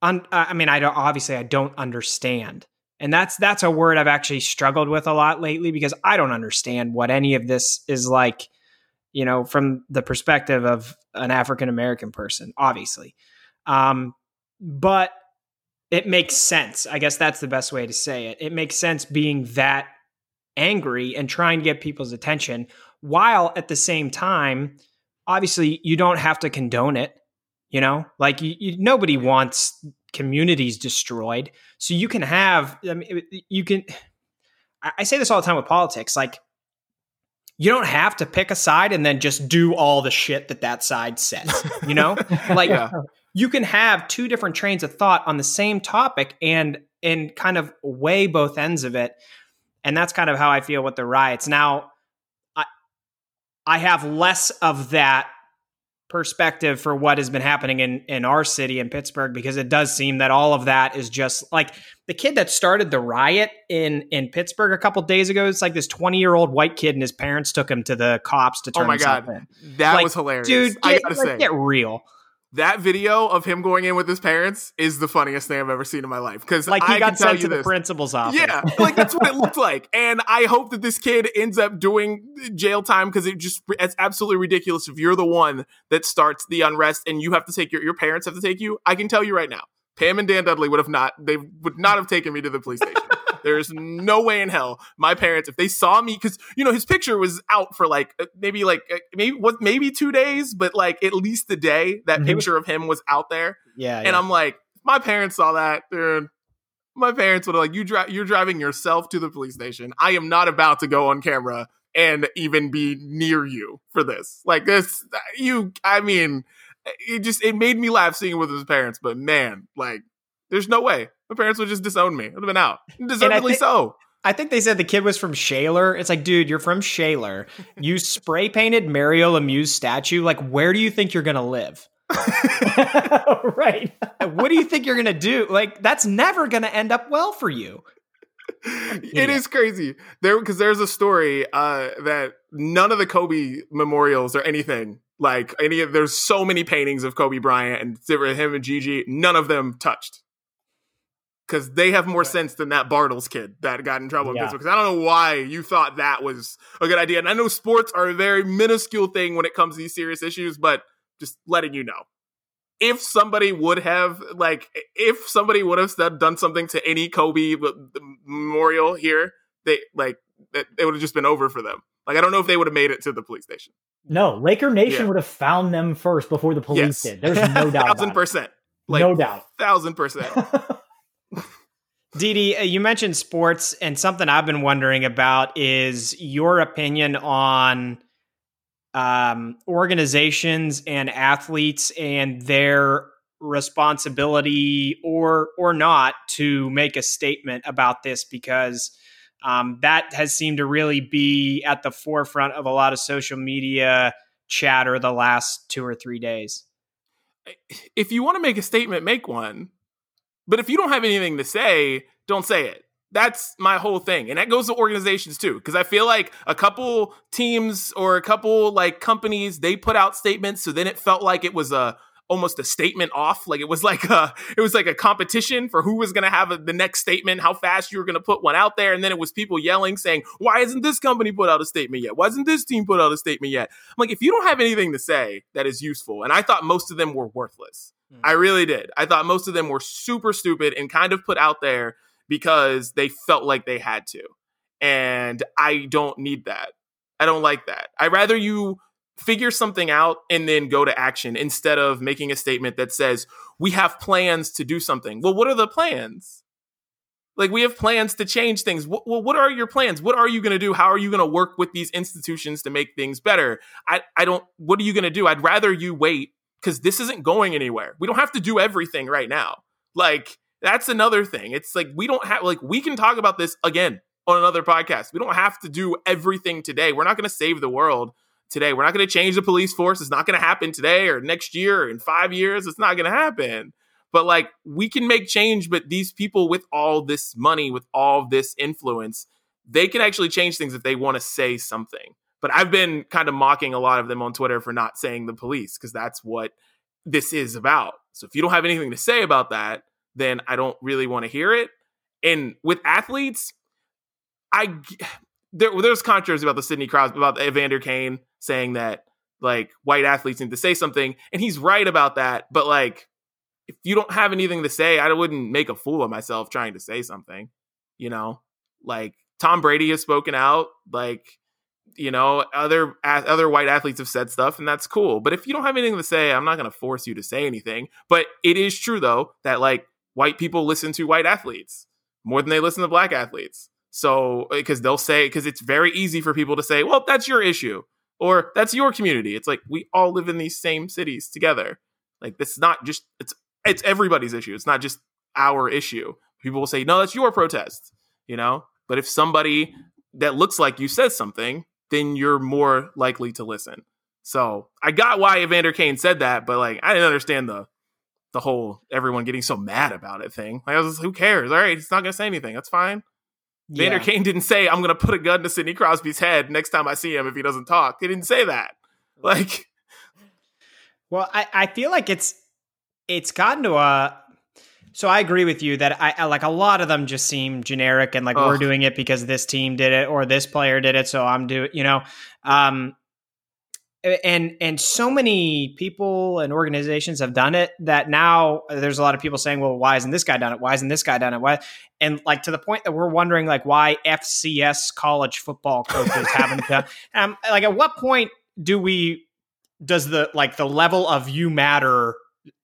un, I mean I don't obviously I don't understand and that's that's a word I've actually struggled with a lot lately because I don't understand what any of this is like, you know, from the perspective of an African American person, obviously. Um, but it makes sense. I guess that's the best way to say it. It makes sense being that angry and trying to get people's attention while at the same time, obviously, you don't have to condone it. You know, like you, you, nobody wants communities destroyed. So you can have, I mean, you can, I I say this all the time with politics, like, you don't have to pick a side and then just do all the shit that that side says, you know? like, Yeah. You can have two different trains of thought on the same topic and and kind of weigh both ends of it. And that's kind of how I feel with the riots. Now, I I have less of that perspective for what has been happening in in our city in Pittsburgh because it does seem that all of that is just like the kid that started the riot in in Pittsburgh a couple days ago. It's like this twenty year old white kid and his parents took him to the cops to oh turn Oh my God. in. That Like, was hilarious. Dude, I gotta like, say, get real. That video of him going in with his parents is the funniest thing I've ever seen in my life. Because Like he I got sent to the principal's office. Yeah, like that's what it looked like. And I hope that this kid ends up doing jail time because it just it's absolutely ridiculous if you're the one that starts the unrest and you have to take your your parents have to take you. I can tell you right now, Pam and Dan Dudley would have not they would not have taken me to the police station. There's no way in hell my parents if they saw me because you know his picture was out for like uh, maybe like uh, maybe what maybe two days, but like at least the day that Mhm. picture of him was out there. Yeah. And I'm like, my parents saw that, dude. My parents would have like, you drive, you're driving yourself to the police station. I am not about to go on camera and even be near you for this. Like this, you. I mean, it just it made me laugh seeing it with his parents. But man, like, there's no way my parents would just disown me. I'd have been out, deservedly thi- so. I think they said the kid was from Shaler. It's like, dude, you're from Shaler. You spray painted Mario Lemieux's statue. Like, where do you think you're gonna live? right. What do you think you're gonna do? Like, that's never gonna end up well for you. it is crazy there because there's a story uh that none of the kobe memorials or anything like any of there's so many paintings of kobe bryant and him and gigi none of them touched because they have more Right. sense than that bartles kid that got in trouble in Yeah. Pittsburgh. 'Cause i don't know why you thought that was a good idea and i know sports are a very minuscule thing when it comes to these serious issues but just letting you know if somebody would have like if somebody would have done something to any Kobe memorial here, they like it, it would have just been over for them. Like I don't know if they would have made it to the police station. No, Laker Nation Yeah. would have found them first before the police Yes. did. There's no doubt. Thousand percent. Like no doubt. thousand percent. Didi, uh, you mentioned sports, and something I've been wondering about is your opinion on um, organizations and athletes and their responsibility or or not to make a statement about this because um, that has seemed to really be at the forefront of a lot of social media chatter the last two or three days. if you want to make a statement, make one. But if you don't have anything to say, don't say it. That's my whole thing. And that goes to organizations too. Because I feel like a couple teams or a couple like companies, they put out statements. So then it felt like it was a almost a statement off. Like it was like a it was like a competition for who was gonna have a, the next statement, how fast you were gonna put one out there. And then it was people yelling, saying, Why isn't this company put out a statement yet? Why isn't this team put out a statement yet? I'm like, if you don't have anything to say that is useful, and I thought most of them were worthless. Hmm. I really did. I thought most of them were super stupid and kind of put out there because they felt like they had to. And I don't need that. I don't like that. I rather you figure something out and then go to action instead of making a statement that says we have plans to do something. Well, what are the plans? Like we have plans to change things. Well, what are your plans? What are you going to do? How are you going to work with these institutions to make things better? I, I don't. What are you going to do? I'd rather you wait because this isn't going anywhere. We don't have to do everything right now. Like that's another thing. It's like we don't have like we can talk about this again on another podcast. We don't have to do everything today. We're not going to save the world today. We're not going to change the police force. It's not going to happen today or next year or in 5 years. It's not going to happen. But like we can make change, but these people with all this money, with all this influence, they can actually change things if they want to say something. But I've been kind of mocking a lot of them on Twitter for not saying the police because that's what this is about. So if you don't have anything to say about that, then I don't really want to hear it. And with athletes, I there there's controversy about the Sidney Crosby about Evander Kane saying that like white athletes need to say something, and he's right about that. But like if you don't have anything to say, I wouldn't make a fool of myself trying to say something. You know, like Tom Brady has spoken out, like you know, other other white athletes have said stuff, and that's cool. But if you don't have anything to say, I'm not going to force you to say anything. But it is true though that like white people listen to white athletes more than they listen to black athletes. So uh, because they'll say because it's very easy for people to say, well, that's your issue or that's your community. It's like we all live in these same cities together. Like this is not just it's it's everybody's issue. It's not just our issue. People will say, no, that's your protest, you know? But if somebody that looks like you says something, then you're more likely to listen. So I got why Evander Kane said that, but like I didn't understand the the whole everyone getting so mad about it thing. Like I was who cares? All right, he's not gonna say anything. That's fine. Yeah. Vander Kane didn't say I'm gonna put a gun to Sidney Crosby's head next time I see him if he doesn't talk. He didn't say that. Like Well, I, I feel like it's it's gotten to a so I agree with you that I, I, like a lot of them just seem generic and like Ugh. we're doing it because this team did it or this player did it, so I'm doing you know. Um, and and so many people and organizations have done it that now there's a lot of people saying, well, why isn't this guy done it? Why isn't this guy done it? Why? And like to the point that we're wondering like why FCS college football coaches haven't done. Um, like at what point do we does the like the level of you matter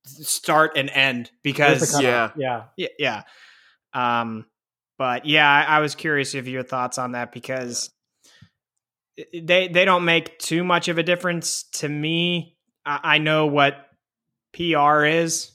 start and end because yeah, yeah, yeah, yeah. Um, but yeah, I, I, was curious of your thoughts on that because they they don't make too much of a difference to me. I, I know what PR is.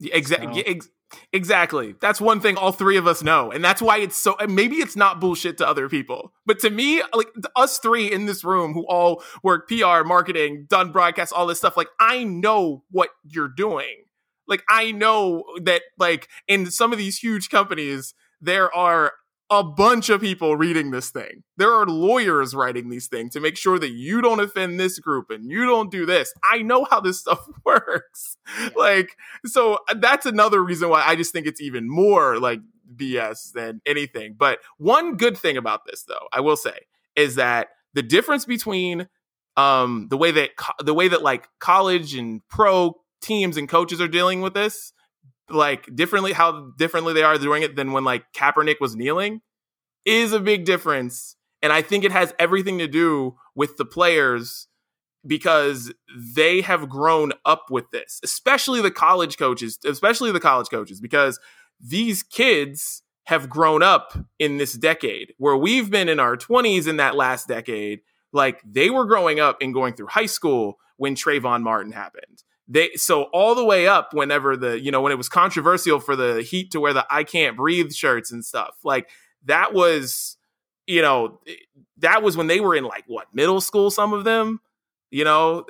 Exactly. So. Ex- Exactly. That's one thing all three of us know. And that's why it's so maybe it's not bullshit to other people. But to me, like us three in this room who all work PR, marketing, done broadcast, all this stuff, like I know what you're doing. Like I know that like in some of these huge companies there are a bunch of people reading this thing. There are lawyers writing these things to make sure that you don't offend this group and you don't do this. I know how this stuff works. Like, so uh, that's another reason why I just think it's even more like BS than anything. But one good thing about this, though, I will say, is that the difference between um, the way that co- the way that like college and pro teams and coaches are dealing with this like differently how differently they are doing it than when like Kaepernick was kneeling is a big difference. And I think it has everything to do with the players because they have grown up with this, especially the college coaches, especially the college coaches, because these kids have grown up in this decade where we've been in our 20s in that last decade. Like they were growing up and going through high school when Trayvon Martin happened they so all the way up whenever the you know when it was controversial for the heat to wear the i can't breathe shirts and stuff like that was you know eh, that was when they were in like what middle school some of them you know?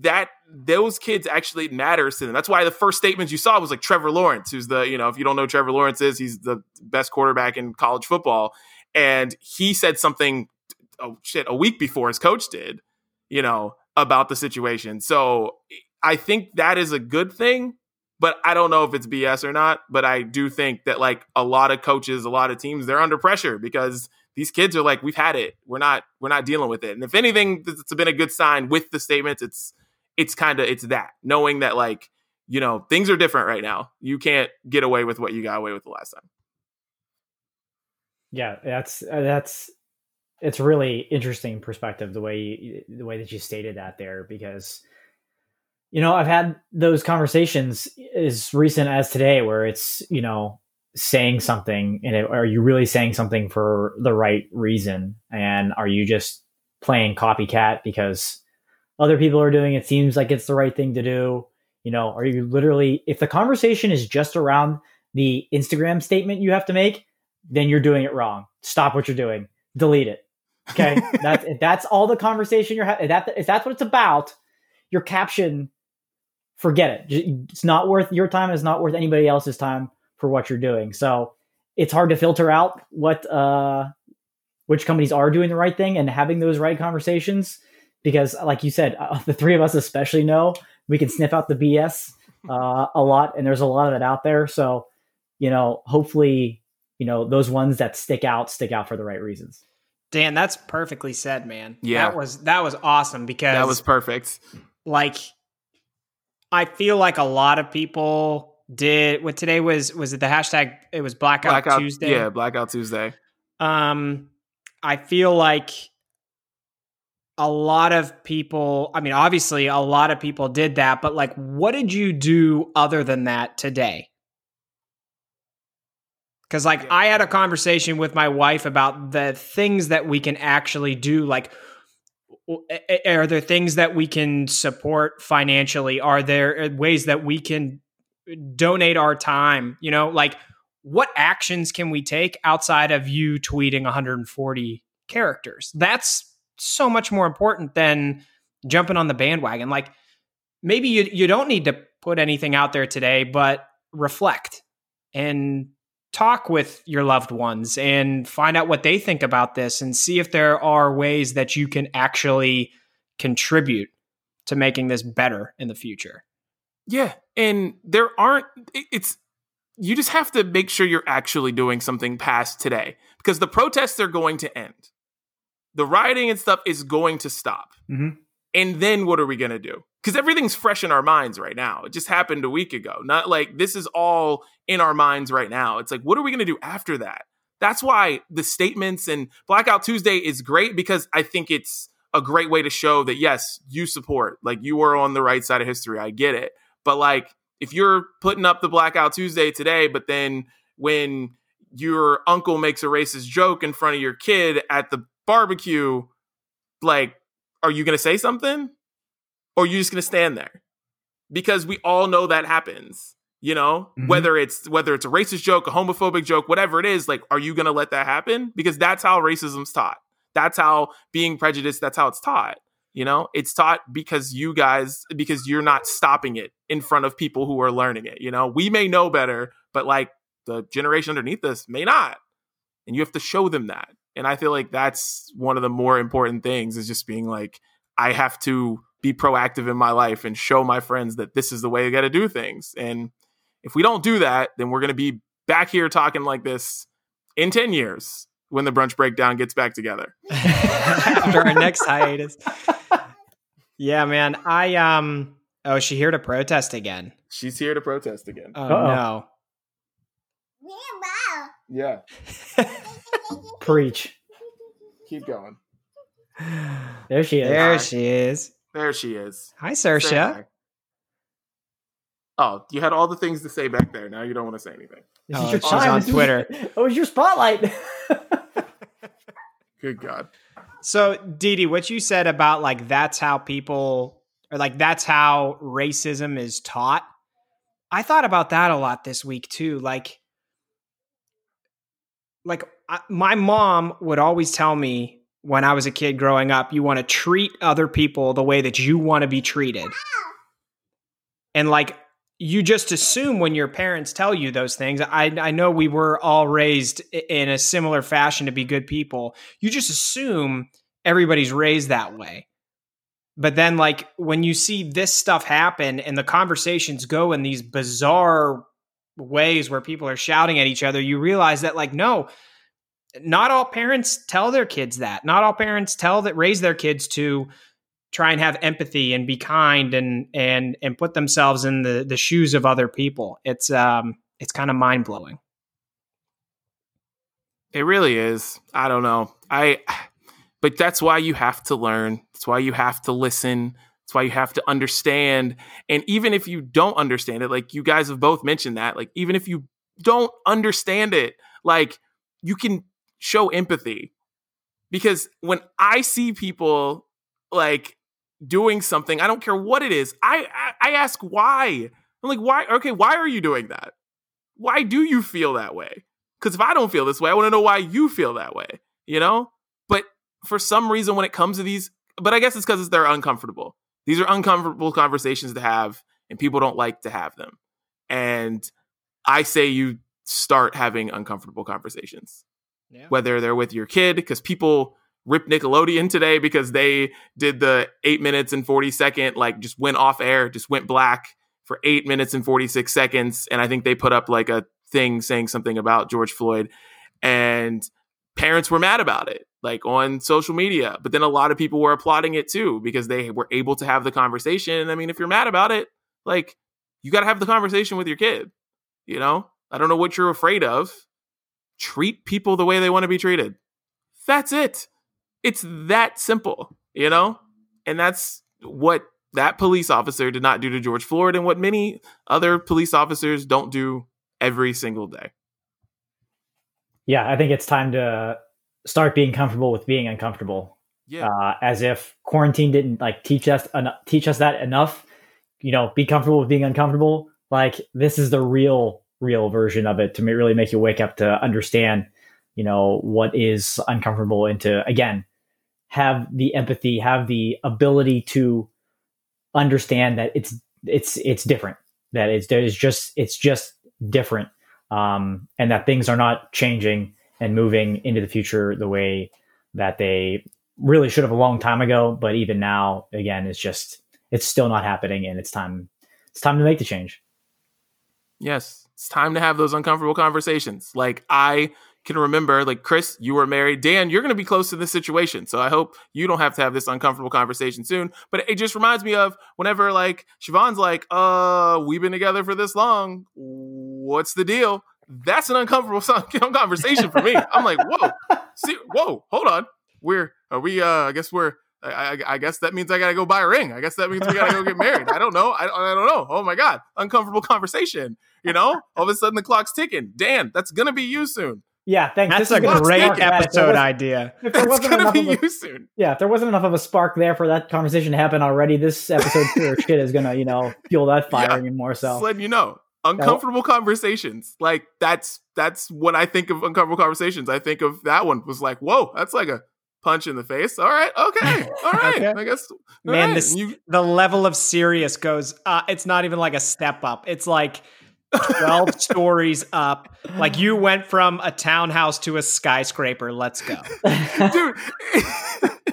That those kids actually matters to them. That's why the first statements you saw was like trevor lawrence who's the you know if you don't know trevor lawrence is he's the best quarterback in college football. And he said something oh shit a week before his coach did you know about the situation. So I think that is a good thing, but I don't know if it's BS or not. But I do think that like a lot of coaches, a lot of teams, they're under pressure because these kids are like, we've had it. We're not, we're not dealing with it. And if anything, it's been a good sign with the statements. It's, it's kind of, it's that knowing that like, you know, things are different right now. You can't get away with what you got away with the last time. Yeah, that's, that's, it's really interesting perspective the way you, the way that you stated that there because you know I've had those conversations as recent as today where it's you know saying something and it, are you really saying something for the right reason? And are you just playing copycat because other people are doing it? Seems like it's the right thing to do. You know are you literally if the conversation is just around the instagram statement you have to make then you're doing it wrong. Stop what you're doing. Delete it okay? That's if that's all the conversation you're having that if that's what it's about your caption forget it. It's not worth your time it's not worth anybody else's time for what you're doing. So it's hard to filter out what uh which companies are doing the right thing and having those right conversations because like you said uh, the three of us especially know we can sniff out the bs uh, a lot and there's a lot of it out there. So you know hopefully you know those ones that stick out stick out for the right reasons dan that's perfectly said man Yeah. that was that was awesome because That was perfect. like i feel like a lot of people did what today was was it the hashtag it was blackout, Blackout tuesday Yeah, Blackout Tuesday. um i feel like a lot of people i mean obviously a lot of people did that but like what did you do other than that today because like Yeah. i had a conversation with my wife about the things that we can actually do like w- a- a- are there things that we can support financially? Are there uh, ways that we can donate our time? You know like what actions can we take outside of you tweeting 140 characters? That's so much more important than jumping on the bandwagon. Like maybe you you don't need to put anything out there today but reflect and talk with your loved ones and find out what they think about this and see if there are ways that you can actually contribute to making this better in the future Yeah, and there aren't. It's you just have to make sure you're actually doing something past today because the protests are going to end. The rioting and stuff is going to stop. Mhm. And then what are we going to do? Because everything's fresh in our minds right now. It just happened a week ago. Not like this is all in our minds right now. It's like, what are we going to do after that? That's why the statements and Blackout Tuesday is great because I think it's a great way to show that, yes, you support, like, you are on the right side of history. I get it. But, like, if you're putting up the Blackout Tuesday today, but then when your uncle makes a racist joke in front of your kid at the barbecue, like, are you going to say something? Or are you just going to stand there? Because we all know that happens. You know, Mhm. whether it's whether it's a racist joke, a homophobic joke, whatever it is, like, are you going to let that happen? Because that's how racism's taught. That's how being prejudiced. That's how it's taught. You know, it's taught because you guys because you're not stopping it in front of people who are learning it. You know, we may know better, but like the generation underneath us may not, and you have to show them that. And I feel like that's one of the more important things is just being like, I have to be proactive in my life and show my friends that this is the way I got to do things. And if we don't do that, then we're going to be back here talking like this in 10 years when the brunch breakdown gets back together. after our next hiatus. Yeah, man. I um. Oh, is she here to protest again? She's here to protest again. Oh Uh-oh. Yeah. No. Preach. Keep going. There she is. there she is. There she is. Hi, Say Sersha. Oh, you had all the things to say back there. Now you don't want to say anything. This Oh, is your she's time. on Twitter. Oh, it was your spotlight. Good God. So, Didi, what you said about like that's how people or like that's how racism is taught. I thought about that a lot this week too. Like, like I, my mom would always tell me when I was a kid growing up, you want to treat other people the way that you want to be treated. And like you just assume when your parents tell you those things. I I know we were all raised in a similar fashion to be good people. You just assume everybody's raised that way. But then like when you see this stuff happen and the conversations go in these bizarre ways where people are shouting at each other, you realize that like no, not all parents tell their kids that. Not all parents tell that raise their kids to try and have empathy and be kind and and and put themselves in the the shoes of other people. It's um it's kind of mind blowing. It really is. I don't know. I But that's why you have to learn. That's why you have to listen. That's why you have to understand. And even if you don't understand it, like you guys have both mentioned that, like even if you don't understand it, like you can show empathy. Because when I see people like doing something, I don't care what it is, I I, I ask why. I'm like, why? Okay, why are you doing that? Why do you feel that way? Because if I don't feel this way, I want to know why you feel that way. You know. But for some reason, when it comes to these, but I guess it's because they're uncomfortable. These are uncomfortable conversations to have, and people don't like to have them. And I say you start having uncomfortable conversations, yeah. whether they're with your kid, because people rip Nickelodeon today because they did the eight minutes and 40 second, like just went off air, just went black for eight minutes and 46 seconds. And I think they put up like a thing saying something about George Floyd. And parents were mad about it, like on social media. But then a lot of people were applauding it too because they were able to have the conversation. I mean, if you're mad about it, like you got to have the conversation with your kid. You know, I don't know what you're afraid of. Treat people the way they want to be treated. That's it. It's that simple, you know? And that's what that police officer did not do to George Floyd and what many other police officers don't do every single day. Yeah, I think it's time to start being comfortable with being uncomfortable. Yeah. Uh, as if quarantine didn't like teach us en- teach us that enough. You know, be comfortable with being uncomfortable. Like this is the real real version of it to really make you wake up to understand, you know, what is uncomfortable and to again have the empathy, have the ability to understand that it's it's it's different. That it's there's just it's just different, um, and that things are not changing and moving into the future the way that they really should have a long time ago. But even now, again, it's just it's still not happening, and it's time it's time to make the change. Yes, it's time to have those uncomfortable conversations. Like I can remember, like Chris, you were married. Dan, you're going to be close to this situation. So I hope you don't have to have this uncomfortable conversation soon. But it just reminds me of whenever like Siobhan's like, uh, we've been together for this long. What's the deal? That's an uncomfortable conversation for me. I'm like, whoa, see, whoa, hold on. We're, are we, uh, I guess we're, I, I, guess that means I gotta go buy a ring. I guess that means we gotta go get married. I don't know. I, I don't know. Oh my god, uncomfortable conversation. You know, all of a sudden the clock's ticking. Dan, that's gonna be you soon. Yeah, thanks. That's a great episode was, idea. If there wasn't enough of a, soon. Yeah, if there wasn't enough of a spark there for that conversation to happen already, this episode pure shit is gonna, you know, fuel that fire yeah. even more. So, Just letting you know, uncomfortable conversations. Like that's that's when I think of uncomfortable conversations. I think of that one was like, whoa, that's like a punch in the face. All right, okay, all right. okay. I guess, man, right. this you, the level of serious goes. Uh, it's not even like a step up. It's like 12 stories up. Like you went from a townhouse to a skyscraper. Let's go. Dude,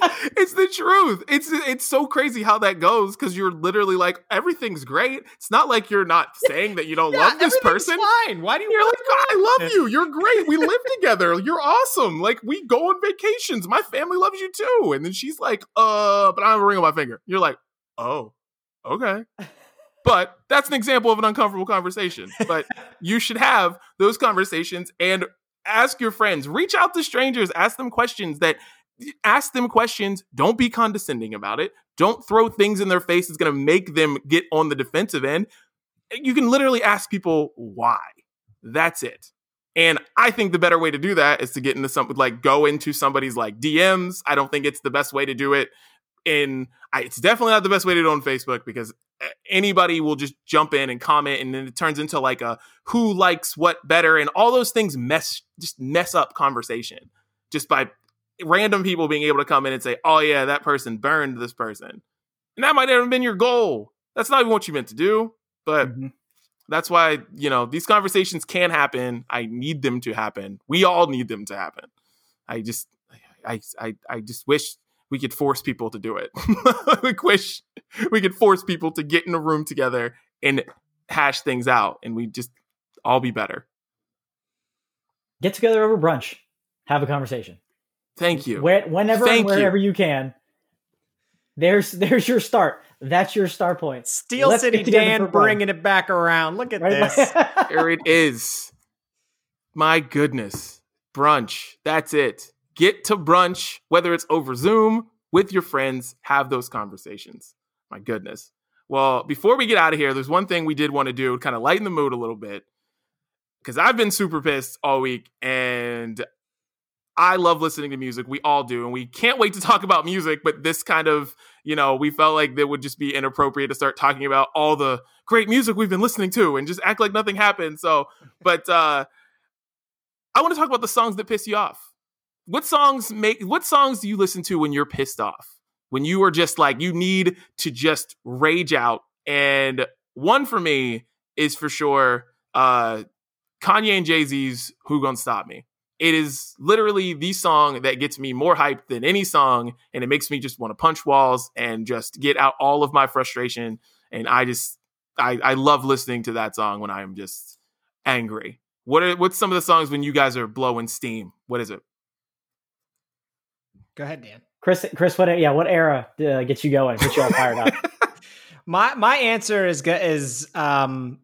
it's the truth. It's it's so crazy how that goes because you're literally like everything's great. It's not like you're not saying that you don't yeah, love this person. Fine. Why do you? You're like, I love you. You're great. We live together. You're awesome. Like we go on vacations. My family loves you too. And then she's like, uh, but I have a ring on my finger. You're like, oh, okay. But that's an example of an uncomfortable conversation. But you should have those conversations and ask your friends, reach out to strangers, ask them questions that ask them questions. Don't be condescending about it. Don't throw things in their face that's going to make them get on the defensive end. You can literally ask people why. That's it. And I think the better way to do that is to get into something like go into somebody's like DMs. I don't think it's the best way to do it in I, it's definitely not the best way to do it on Facebook because anybody will just jump in and comment and then it turns into like a who likes what better and all those things mess just mess up conversation just by random people being able to come in and say oh yeah that person burned this person. And that might have been your goal. That's not even what you meant to do but mm-hmm. that's why you know these conversations can happen. I need them to happen. We all need them to happen. I just i i, I just wish we could force people to do it. we wish we could force people to get in a room together and hash things out, and we just all be better. Get together over brunch, have a conversation. Thank you. Where, whenever Thank and wherever you. you. can. There's there's your start. That's your start point. Steel Let's City Dan bringing it back around. Look at right? this. there it is. My goodness. Brunch. That's it get to brunch, whether it's over Zoom, with your friends, have those conversations. My goodness. Well, before we get out of here, there's one thing we did want to do, kind of lighten the mood a little bit. Because I've been super pissed all week and I love listening to music. We all do. And we can't wait to talk about music, but this kind of, you know, we felt like it would just be inappropriate to start talking about all the great music we've been listening to and just act like nothing happened. So, but uh I want to talk about the songs that piss you off. What songs make what songs do you listen to when you're pissed off? when you are just like you need to just rage out. And one for me is for sure uh kanye and jay-z's who gonna stop me? It is literally the song that gets me more hyped than any song and it makes me just want to punch walls and just get out all of my frustration. And i just i i love listening to that song when i am just angry. What are what's some of the songs when you guys are blowing steam? What is it go ahead dan Chris, Chris, what yeah, what era uh, gets you going? Gets you all fired up? my my answer is is um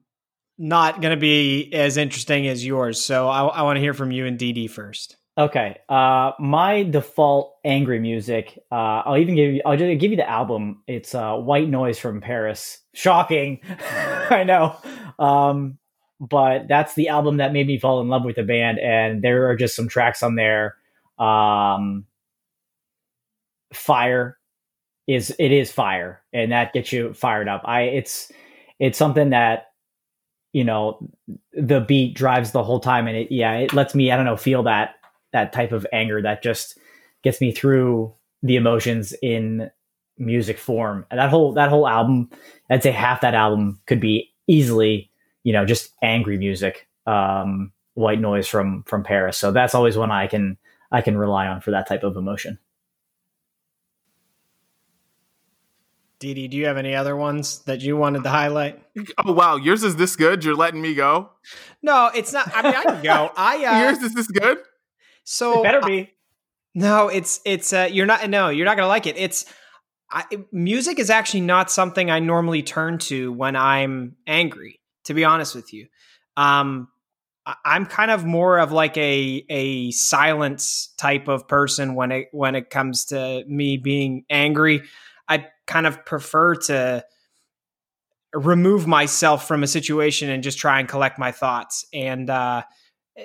not going to be as interesting as yours. So I, I want to hear from you and DD first. Okay. Uh, my default angry music. Uh, I'll even give you. I'll just give you the album. It's uh, White Noise from PVRIS. Shocking, I know. Um, but that's the album that made me fall in love with the band, and there are just some tracks on there. Um, fire is it is fire and that gets you fired up. I it's it's something that you know the beat drives the whole time and it yeah it lets me i don't know feel that that type of anger that just gets me through the emotions in music form. And that whole that whole album i'd say half that album could be easily you know just angry music um white noise from from PVRIS. So that's always one i can i can rely on for that type of emotion Didi, do you have any other ones that you wanted to highlight? Oh wow, yours is this good? You're letting me go? No, it's not. I mean, I can go. I uh, yours is this good? So it better be. Uh, no, it's it's uh, you're not. No, you're not gonna like it. It's I, music is actually not something I normally turn to when I'm angry. To be honest with you, um, I'm kind of more of like a a silence type of person when it when it comes to me being angry. Kind of prefer to remove myself from a situation and just try and collect my thoughts. And uh,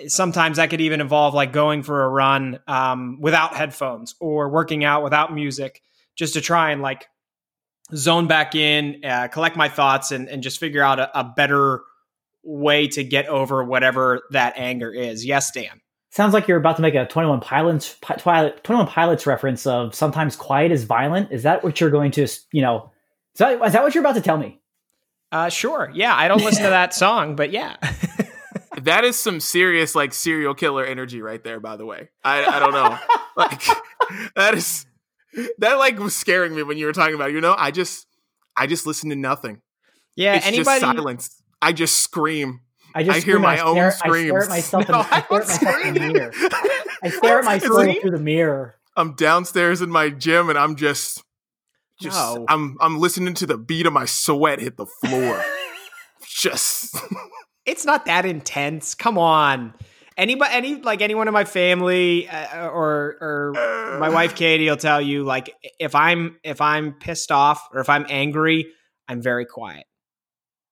sometimes that could even involve like going for a run um, without headphones or working out without music, just to try and like zone back in, uh, collect my thoughts, and, and just figure out a, a better way to get over whatever that anger is. Yes, Dan. Sounds like you're about to make a 21 Pilots, 21 Pilots reference of sometimes quiet is violent. Is that what you're going to, you know, is that, is that what you're about to tell me? Uh, sure. Yeah. I don't listen to that song, but yeah. that is some serious, like, serial killer energy right there, by the way. I, I don't know. like, that is, that, like, was scaring me when you were talking about it. You know, I just, I just listen to nothing. Yeah. It's anybody, just silence. I just scream. I just I hear my own stare, screams. I stare at myself, no, in, I stare at myself in the mirror. I stare at myself through the mirror. I'm downstairs in my gym and I'm just just no. I'm I'm listening to the beat of my sweat hit the floor. just It's not that intense. Come on. Anybody any like anyone in my family uh, or or my wife Katie will tell you like if I'm if I'm pissed off or if I'm angry, I'm very quiet.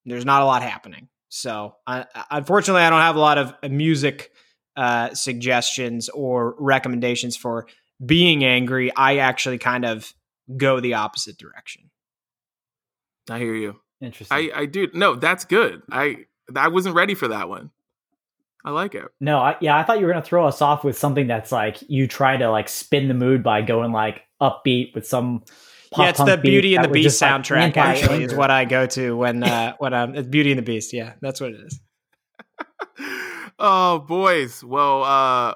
There's not a lot happening. So, uh, unfortunately, I don't have a lot of music uh, suggestions or recommendations for being angry. I actually kind of go the opposite direction. I hear you. Interesting. I, I do. No, that's good. I I wasn't ready for that one. I like it. No, I, yeah, I thought you were gonna throw us off with something that's like you try to like spin the mood by going like upbeat with some yeah, it's the Beauty and the Beast soundtrack. Like actually, is what I go to when uh, when I'm it's Beauty and the Beast. Yeah, that's what it is. oh, boys. Well, uh,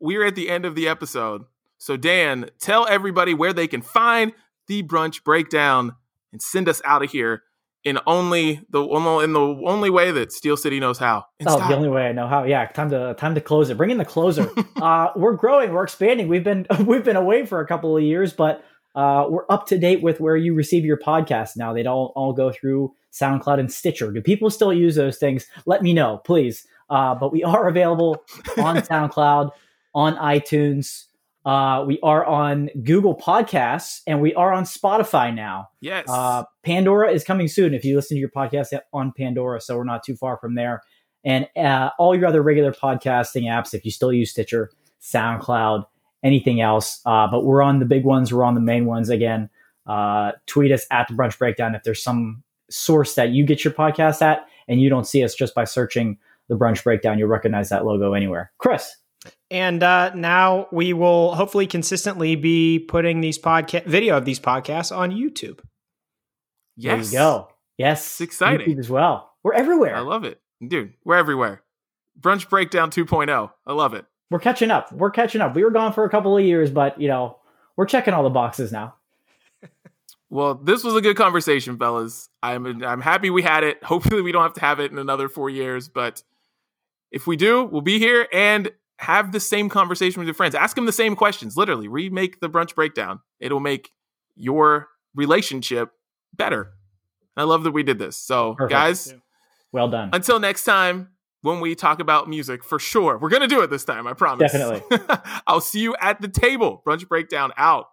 we're at the end of the episode. So, Dan, tell everybody where they can find the brunch breakdown and send us out of here in only the in the only way that Steel City knows how. oh, the only way I know how. Yeah, time to time to close it. Bring in the closer. uh, we're growing. We're expanding. We've been we've been away for a couple of years, but uh, we're up to date with where you receive your podcast now. They don't all go through SoundCloud and Stitcher. Do people still use those things? Let me know, please. Uh, but we are available on SoundCloud, on iTunes, Uh, we are on Google Podcasts and we are on Spotify now. Yes. Uh, Pandora is coming soon if you listen to your podcast on Pandora, so we're not too far from there. And uh, all your other regular podcasting apps, if you still use Stitcher, SoundCloud, anything else. Uh, but we're on the big ones, we're on the main ones again. Uh, tweet us at the Brunch Breakdown if there's some source that you get your podcast at and you don't see us just by searching the Brunch Breakdown. You'll recognize that logo anywhere. Chris. And uh, now we will hopefully consistently be putting these podcast video of these podcasts on YouTube. yes. There you go. Yes. It's exciting. YouTube as well. We're everywhere. I love it. Dude, we're everywhere. Brunch Breakdown 2.0. I love it. We're catching up. We're catching up. We were gone for a couple of years, but you know, we're checking all the boxes now. Well, this was a good conversation, fellas. I'm I'm happy we had it. Hopefully, we don't have to have it in another four years, but if we do, we'll be here and have the same conversation with your friends. Ask them the same questions. Literally, remake the brunch breakdown. It'll make your relationship better. I love that we did this. So, Perfect. guys, Well done. until next time, when we talk about music, for sure, we're gonna do it this time. I promise. Definitely. I'll see you at the table. Brunch breakdown out.